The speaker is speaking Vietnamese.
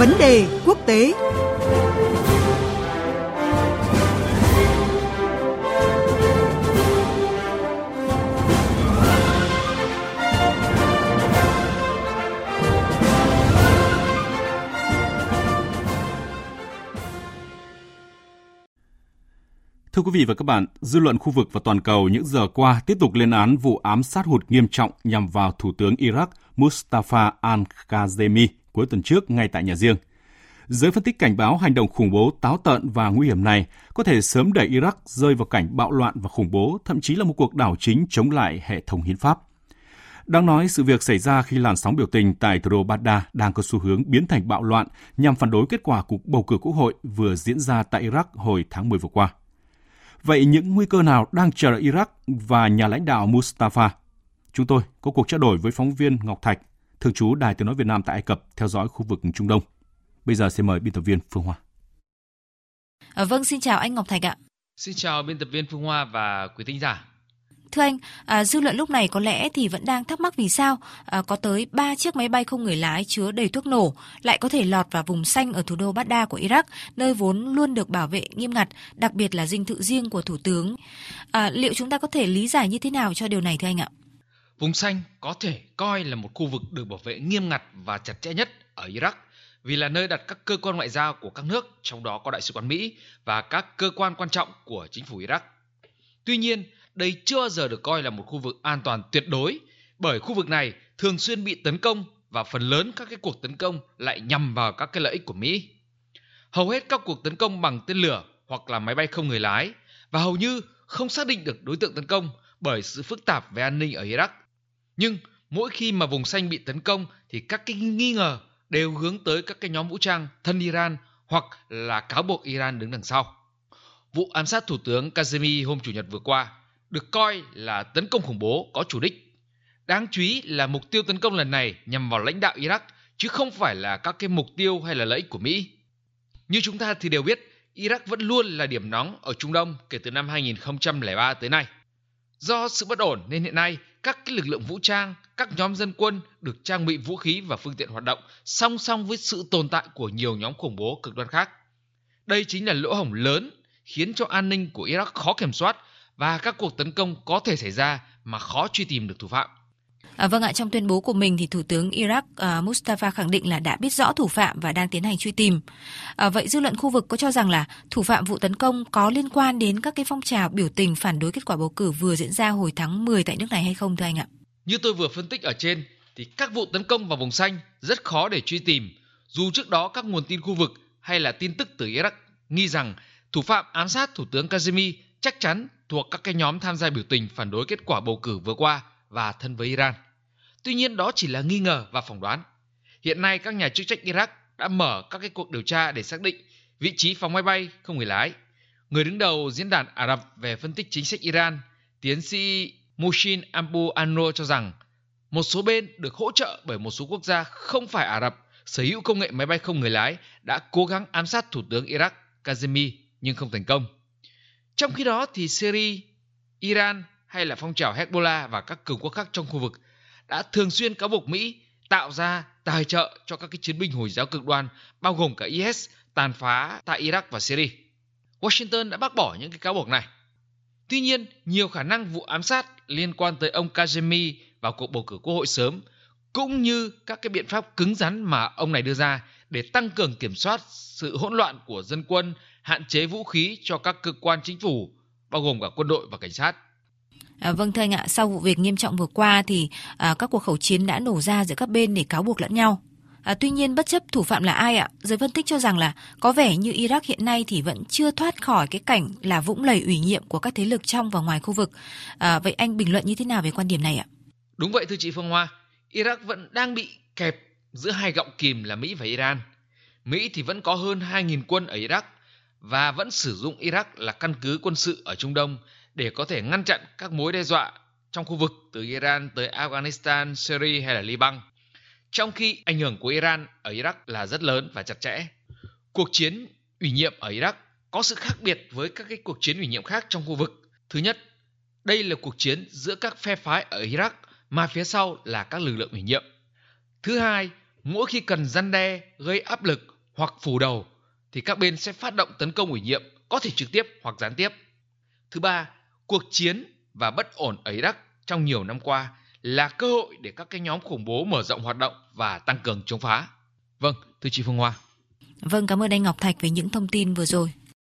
Vấn đề quốc tế. Thưa quý vị và các bạn, dư luận khu vực và toàn cầu những giờ qua tiếp tục lên án vụ ám sát hụt nghiêm trọng nhằm vào Thủ tướng Iraq Mustafa al-Kazemi cuối tuần trước ngay tại nhà riêng. Giới phân tích cảnh báo hành động khủng bố táo tợn và nguy hiểm này có thể sớm đẩy Iraq rơi vào cảnh bạo loạn và khủng bố, thậm chí là một cuộc đảo chính chống lại hệ thống hiến pháp. Đang nói, sự việc xảy ra khi làn sóng biểu tình tại thủ đô Baghdad đang có xu hướng biến thành bạo loạn nhằm phản đối kết quả cuộc bầu cử quốc hội vừa diễn ra tại Iraq hồi tháng 10 vừa qua. Vậy những nguy cơ nào đang chờ đợi Iraq và nhà lãnh đạo Mustafa? Chúng tôi có cuộc trao đổi với phóng viên Ngọc Thạch, thường trú Đài Tiếng Nói Việt Nam tại Ai Cập, theo dõi khu vực Trung Đông. Bây giờ xin mời biên tập viên Phương Hoa. À, vâng, xin chào anh Ngọc Thạch ạ. Xin chào biên tập viên Phương Hoa và quý thính giả. Thưa anh, à, dư luận lúc này có lẽ thì vẫn đang thắc mắc vì sao à, có tới 3 chiếc máy bay không người lái chứa đầy thuốc nổ lại có thể lọt vào vùng xanh ở thủ đô Baghdad của Iraq, nơi vốn luôn được bảo vệ nghiêm ngặt, đặc biệt là dinh thự riêng của thủ tướng. À, liệu chúng ta có thể lý giải như thế nào cho điều này thưa anh ạ? Vùng xanh có thể coi là một khu vực được bảo vệ nghiêm ngặt và chặt chẽ nhất ở Iraq vì là nơi đặt các cơ quan ngoại giao của các nước, trong đó có đại sứ quán Mỹ và các cơ quan quan trọng của chính phủ Iraq. Tuy nhiên, đây chưa giờ được coi là một khu vực an toàn tuyệt đối bởi khu vực này thường xuyên bị tấn công và phần lớn các cái cuộc tấn công lại nhằm vào các cái lợi ích của Mỹ. Hầu hết các cuộc tấn công bằng tên lửa hoặc là máy bay không người lái và hầu như không xác định được đối tượng tấn công bởi sự phức tạp về an ninh ở Iraq. Nhưng mỗi khi mà vùng xanh bị tấn công thì các cái nghi ngờ đều hướng tới các cái nhóm vũ trang thân Iran hoặc là cáo buộc Iran đứng đằng sau. Vụ ám sát thủ tướng Kazemi hôm chủ nhật vừa qua được coi là tấn công khủng bố có chủ đích. Đáng chú ý là mục tiêu tấn công lần này nhằm vào lãnh đạo Iraq chứ không phải là các cái mục tiêu hay là lợi ích của Mỹ. Như chúng ta thì đều biết, Iraq vẫn luôn là điểm nóng ở Trung Đông kể từ năm 2003 tới nay. Do sự bất ổn nên hiện nay các lực lượng vũ trang, các nhóm dân quân được trang bị vũ khí và phương tiện hoạt động song song với sự tồn tại của nhiều nhóm khủng bố cực đoan khác. Đây chính là lỗ hổng lớn khiến cho an ninh của Iraq khó kiểm soát và các cuộc tấn công có thể xảy ra mà khó truy tìm được thủ phạm. À, vâng ạ, trong tuyên bố của mình thì Thủ tướng Iraq uh, Mustafa khẳng định là đã biết rõ thủ phạm và đang tiến hành truy tìm. À, vậy dư luận khu vực có cho rằng là thủ phạm vụ tấn công có liên quan đến các cái phong trào biểu tình phản đối kết quả bầu cử vừa diễn ra hồi tháng 10 tại nước này hay không thưa anh ạ? Như tôi vừa phân tích ở trên thì các vụ tấn công vào vùng xanh rất khó để truy tìm. Dù trước đó các nguồn tin khu vực hay là tin tức từ Iraq nghi rằng thủ phạm ám sát Thủ tướng Kazemi chắc chắn thuộc các cái nhóm tham gia biểu tình phản đối kết quả bầu cử vừa qua và thân với Iran. Tuy nhiên đó chỉ là nghi ngờ và phỏng đoán. Hiện nay các nhà chức trách Iraq đã mở các cái cuộc điều tra để xác định vị trí phóng máy bay không người lái. Người đứng đầu diễn đàn Ả Rập về phân tích chính sách Iran, tiến sĩ Mushin Abu Anro cho rằng một số bên được hỗ trợ bởi một số quốc gia không phải Ả Rập sở hữu công nghệ máy bay không người lái đã cố gắng ám sát thủ tướng Iraq Kazemi nhưng không thành công. Trong khi đó thì Syria, Iran hay là phong trào Hezbollah và các cường quốc khác trong khu vực đã thường xuyên cáo buộc Mỹ tạo ra tài trợ cho các cái chiến binh Hồi giáo cực đoan bao gồm cả IS tàn phá tại Iraq và Syria. Washington đã bác bỏ những cái cáo buộc này. Tuy nhiên, nhiều khả năng vụ ám sát liên quan tới ông Kazemi vào cuộc bầu cử quốc hội sớm cũng như các cái biện pháp cứng rắn mà ông này đưa ra để tăng cường kiểm soát sự hỗn loạn của dân quân hạn chế vũ khí cho các cơ quan chính phủ, bao gồm cả quân đội và cảnh sát. À, vâng thưa anh ạ, sau vụ việc nghiêm trọng vừa qua thì à, các cuộc khẩu chiến đã nổ ra giữa các bên để cáo buộc lẫn nhau. À, tuy nhiên bất chấp thủ phạm là ai ạ, giới phân tích cho rằng là có vẻ như Iraq hiện nay thì vẫn chưa thoát khỏi cái cảnh là vũng lầy ủy nhiệm của các thế lực trong và ngoài khu vực. À, vậy anh bình luận như thế nào về quan điểm này ạ? Đúng vậy thưa chị Phương Hoa, Iraq vẫn đang bị kẹp giữa hai gọng kìm là Mỹ và Iran. Mỹ thì vẫn có hơn 2.000 quân ở Iraq và vẫn sử dụng Iraq là căn cứ quân sự ở Trung Đông để có thể ngăn chặn các mối đe dọa trong khu vực từ Iran tới Afghanistan, Syria hay là Liban. Trong khi ảnh hưởng của Iran ở Iraq là rất lớn và chặt chẽ. Cuộc chiến ủy nhiệm ở Iraq có sự khác biệt với các cái cuộc chiến ủy nhiệm khác trong khu vực. Thứ nhất, đây là cuộc chiến giữa các phe phái ở Iraq mà phía sau là các lực lượng ủy nhiệm. Thứ hai, mỗi khi cần răn đe, gây áp lực hoặc phủ đầu thì các bên sẽ phát động tấn công ủy nhiệm có thể trực tiếp hoặc gián tiếp. Thứ ba, cuộc chiến và bất ổn ở Iraq trong nhiều năm qua là cơ hội để các cái nhóm khủng bố mở rộng hoạt động và tăng cường chống phá. Vâng, thưa chị Phương Hoa. Vâng, cảm ơn anh Ngọc Thạch về những thông tin vừa rồi.